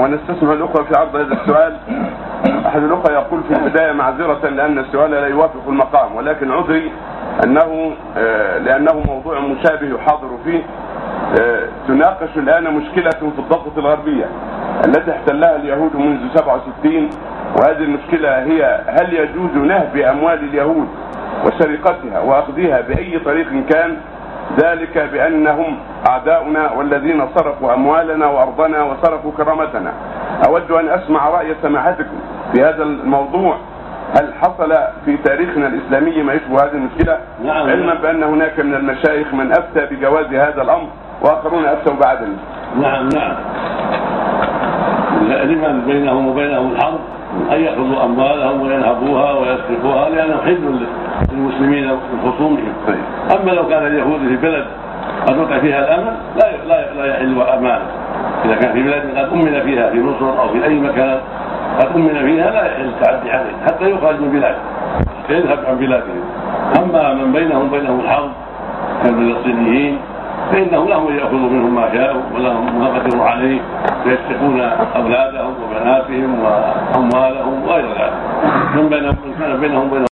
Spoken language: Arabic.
ونستسمح الأخوة في عرض هذا السؤال. أحد الأخوة يقول في البداية معذرة لأن السؤال لا يوافق المقام ولكن عذري أنه آه، لأنه موضوع مشابه يحاضر فيه. آه، تناقش الآن مشكلة في الضفه الغربية التي احتلها اليهود منذ 67 وهذه المشكلة هي هل يجوز نهب أموال اليهود وسرقتها وأخذها بأي طريق كان؟ ذلك بأنهم أعداؤنا والذين صرفوا أموالنا وأرضنا وصرفوا كرامتنا. أود أن أسمع رأي سماحتكم في هذا الموضوع هل حصل في تاريخنا الإسلامي ما يشبه هذه المشكلة؟ نعم. علما بأن هناك من المشايخ من أفتى بجواز هذا الأمر وآخرون أفتوا بعدم. نعم نعم لمن بينهم وبينهم الحرب أن يأخذوا أموالهم وينهبوها ويسرقوها لانهم حل للمسلمين من خصومهم. أما لو كان اليهود في بلد قد وقع فيها الأمن لا لا لا يحل أمانة. إذا كان في بلاد قد أمن فيها في مصر أو في أي مكان قد أمن فيها لا يحل التعدي عليه حتى يخرج من بلاده يذهب عن بلادهم أما من بينهم بينهم الحرب كالفلسطينيين فإنهم لهم ان ياخذوا منهم ما شاءوا ولهم ما قدروا عليه فيسرقون أولادهم وبناتهم وأموالهم وغير ذلك. من بينهم كان بينهم